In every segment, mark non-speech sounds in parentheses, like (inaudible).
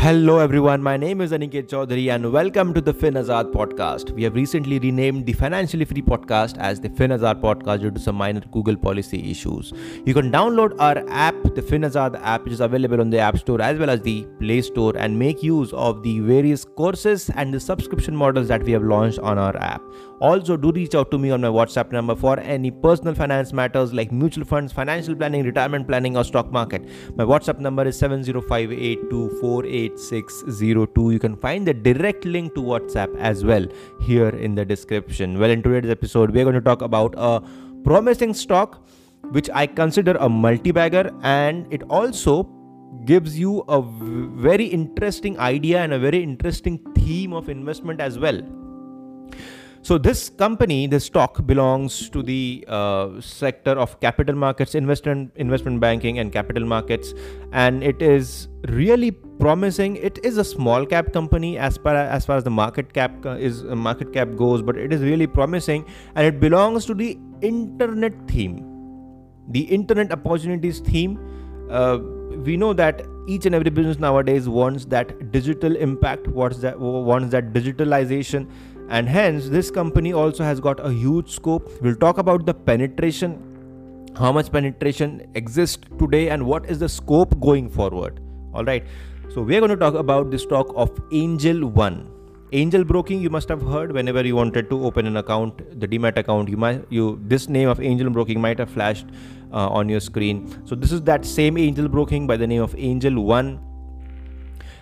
Hello everyone, my name is Aniket Chaudhary and welcome to the FinAzad podcast. We have recently renamed the Financially Free podcast as the FinAzad podcast due to some minor Google policy issues. You can download our app, the FinAzad app, which is available on the App Store as well as the Play Store and make use of the various courses and the subscription models that we have launched on our app. Also, do reach out to me on my WhatsApp number for any personal finance matters like mutual funds, financial planning, retirement planning, or stock market. My WhatsApp number is 70582488602. You can find the direct link to WhatsApp as well here in the description. Well, in today's episode, we're going to talk about a promising stock which I consider a multi bagger, and it also gives you a very interesting idea and a very interesting theme of investment as well so this company, this stock belongs to the uh, sector of capital markets, investment investment banking, and capital markets, and it is really promising. It is a small cap company as far as far as the market cap uh, is uh, market cap goes, but it is really promising, and it belongs to the internet theme, the internet opportunities theme. Uh, we know that each and every business nowadays wants that digital impact, wants that wants that digitalization. And hence this company also has got a huge scope. We'll talk about the penetration how much penetration exists today and what is the scope going forward. All right. So we're going to talk about the stock of angel one angel broking you must have heard whenever you wanted to open an account the demat account you might you this name of angel broking might have flashed uh, on your screen. So this is that same angel broking by the name of angel one.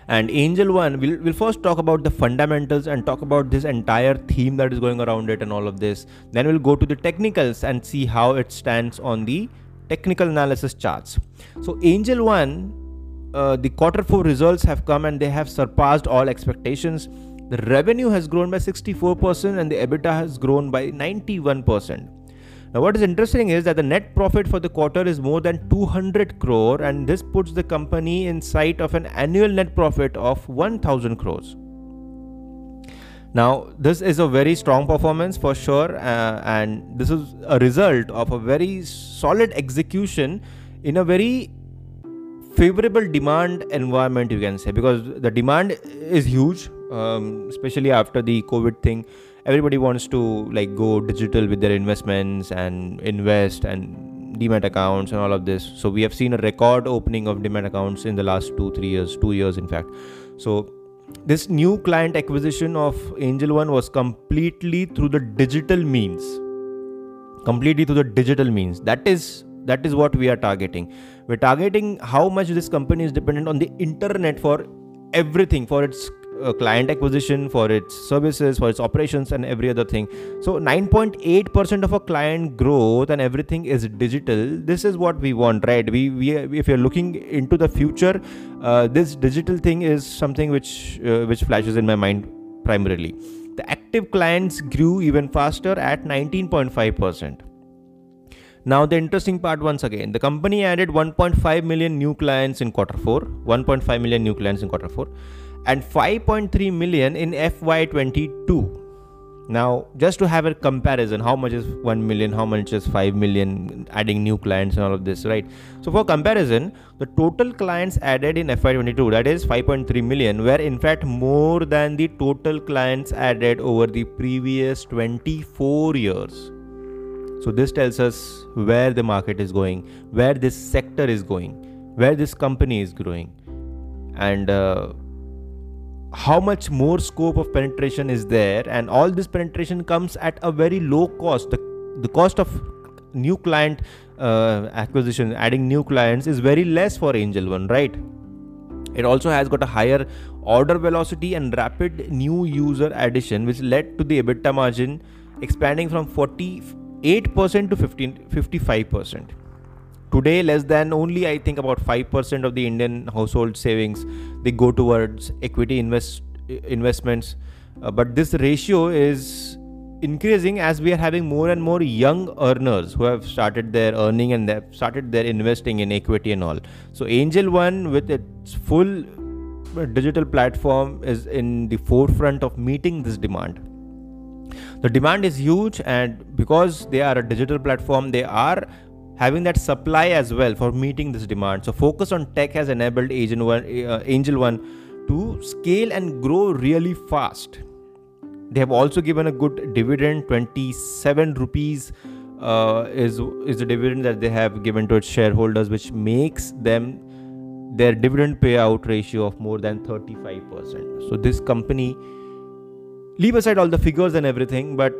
And angel one we'll, we'll first talk about the fundamentals and talk about this entire theme that is going around it and all of this. Then we'll go to the technicals and see how it stands on the technical analysis charts. So angel one uh, the quarter four results have come and they have surpassed all expectations the revenue has grown by 64% and the ebitda has grown by 91% now, what is interesting is that the net profit for the quarter is more than 200 crore, and this puts the company in sight of an annual net profit of 1000 crores. Now, this is a very strong performance for sure, uh, and this is a result of a very solid execution in a very favorable demand environment, you can say, because the demand is huge, um, especially after the COVID thing everybody wants to like go digital with their investments and invest and demat accounts and all of this. So we have seen a record opening of demat accounts in the last 2 3 years 2 years in fact. So this new client acquisition of angel one was completely through the digital means. Completely through the digital means. That is that is what we are targeting. We're targeting how much this company is dependent on the internet for everything for its uh, client acquisition, for its services, for its operations, and every other thing. So 9.8% of a client growth and everything is digital. This is what we want, right? We, we if you're looking into the future, uh, this digital thing is something which uh, which flashes in my mind primarily. The active clients grew even faster at 19.5%. Now, the interesting part once again, the company added 1.5 million new clients in quarter 4, 1.5 million new clients in quarter 4 and 5.3 million in FY22. Now, just to have a comparison, how much is 1 million, how much is 5 million, adding new clients and all of this, right? So, for comparison, the total clients added in FY22, that is 5.3 million, were in fact more than the total clients added over the previous 24 years. So, this tells us where the market is going, where this sector is going, where this company is growing. And uh, how much more scope of penetration is there and all this penetration comes at a very low cost. The, the cost of new client uh, acquisition adding new clients is very less for angel one right? It also has got a higher order velocity and rapid new user addition which led to the ebitda margin expanding from 48% to 15, 55% today less than only i think about 5% of the indian household savings they go towards equity invest investments. Uh, but this ratio is increasing as we are having more and more young earners who have started their earning and they've started their investing in equity and all. So angel one with its full digital platform is in the forefront of meeting this demand. The demand is huge and because they are a digital platform they are having that supply as well for meeting this demand. So focus on tech has enabled Angel One, uh, Angel One to scale and grow really fast. They have also given a good dividend 27 rupees uh, is is the dividend that they have given to its shareholders which makes them their dividend payout ratio of more than 35%. So this company leave aside all the figures and everything but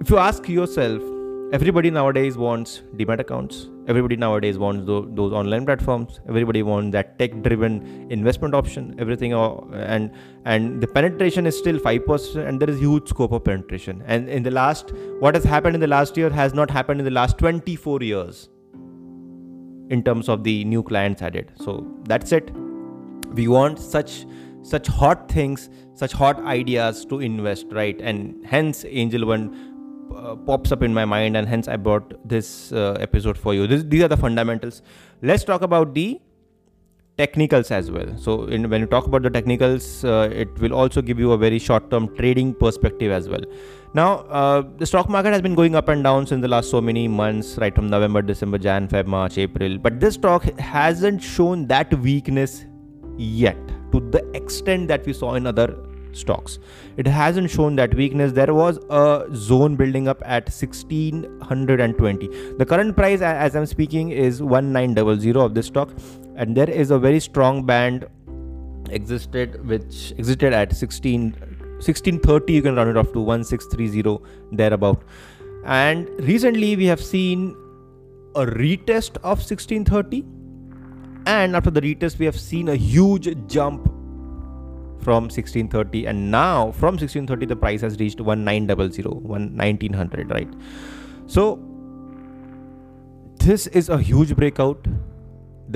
if you ask yourself everybody nowadays wants demat accounts. Everybody nowadays wants those, those online platforms. Everybody wants that tech driven investment option everything and and the penetration is still 5% and there is huge scope of penetration. And in the last what has happened in the last year has not happened in the last 24 years in terms of the new clients added. So that's it. We want such such hot things such hot ideas to invest right? And hence angel one uh, pops up in my mind and hence i brought this uh, episode for you. This, these are the fundamentals. Let's talk about the technicals as well. So in, when you talk about the technicals uh, it will also give you a very short term trading perspective as well. Now uh, the stock market has been going up and down since the last so many months right from november december jan feb march april. But this stock hasn't shown that weakness yet to the extent that we saw in other stocks. It hasn't shown that weakness. There was a zone building up at 1620. The current price, as I'm speaking, is 1900 of this stock, and there is a very strong band existed which existed at 16 1630 you can run it off to 1630 thereabout and recently we have seen a retest of 1630 and after the retest we have seen a huge jump from 1630 and now from 1630 the price has reached 1900 1900 right? So this is a huge breakout.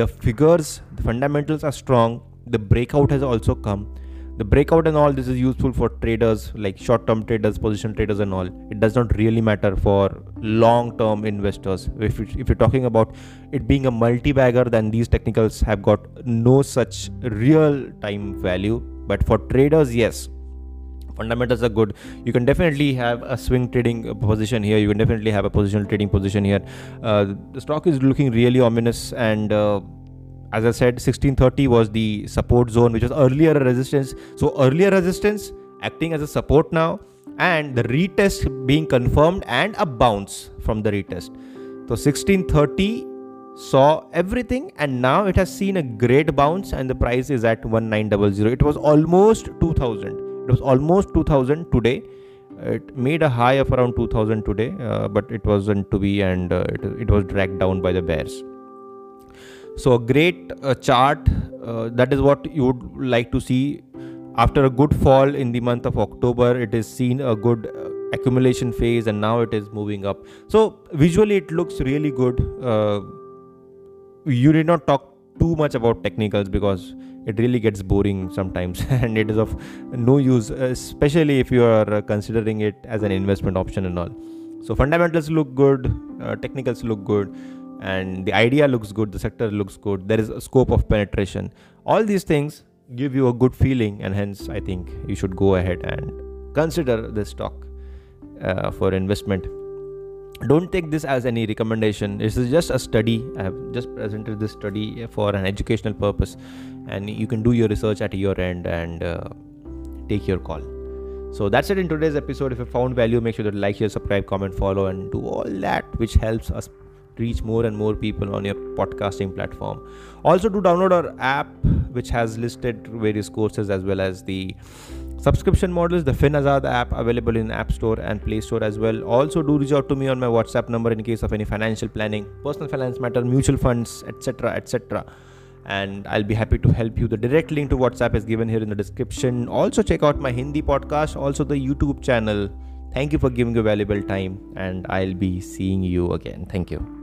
The figures the fundamentals are strong. The breakout has also come. The breakout and all this is useful for traders like short term traders position traders and all. It does not really matter for long term investors. If, if you're talking about it being a multi bagger then these technicals have got no such real time value but for traders yes fundamentals are good you can definitely have a swing trading position here you can definitely have a positional trading position here uh, the stock is looking really ominous and uh, as I said, 1630 was the support zone, which was earlier a resistance. So earlier resistance acting as a support now, and the retest being confirmed and a bounce from the retest. So 1630 saw everything and now it has seen a great bounce and the price is at 1900 it was almost 2000 it was almost 2000 today. It made a high of around 2000 today uh, but it wasn't to be and uh, it, it was dragged down by the bears. So a great uh, chart uh, that is what you would like to see. After a good fall in the month of october it is seen a good uh, accumulation phase and now it is moving up. So visually it looks really good uh, you did not talk too much about technicals because it really gets boring sometimes. (laughs) And it is of no use especially if you are considering it as an investment option and all. So fundamentals look good uh, technicals look good and the idea looks good the sector looks good there is a scope of penetration. All these things give you a good feeling and hence i think you should go ahead and consider this stock uh, for investment don't take this as any recommendation. This is just a study. I have just presented this study for an educational purpose and you can do your research at your end and uh, take your call. So that's it in today's episode. If you found value make sure to like share subscribe comment follow and do all that which helps us reach more and more people on your podcasting platform. Also, to download our app, which has listed various courses as well as the subscription models, the FinAzad app available in App Store and Play Store as well. Also, do reach out to me on my WhatsApp number in case of any financial planning, personal finance matter, mutual funds, etc. etc. And I'll be happy to help you. The direct link to WhatsApp is given here in the description. Also, check out my Hindi podcast, also the YouTube channel. Thank you for giving your valuable time, and I'll be seeing you again. Thank you.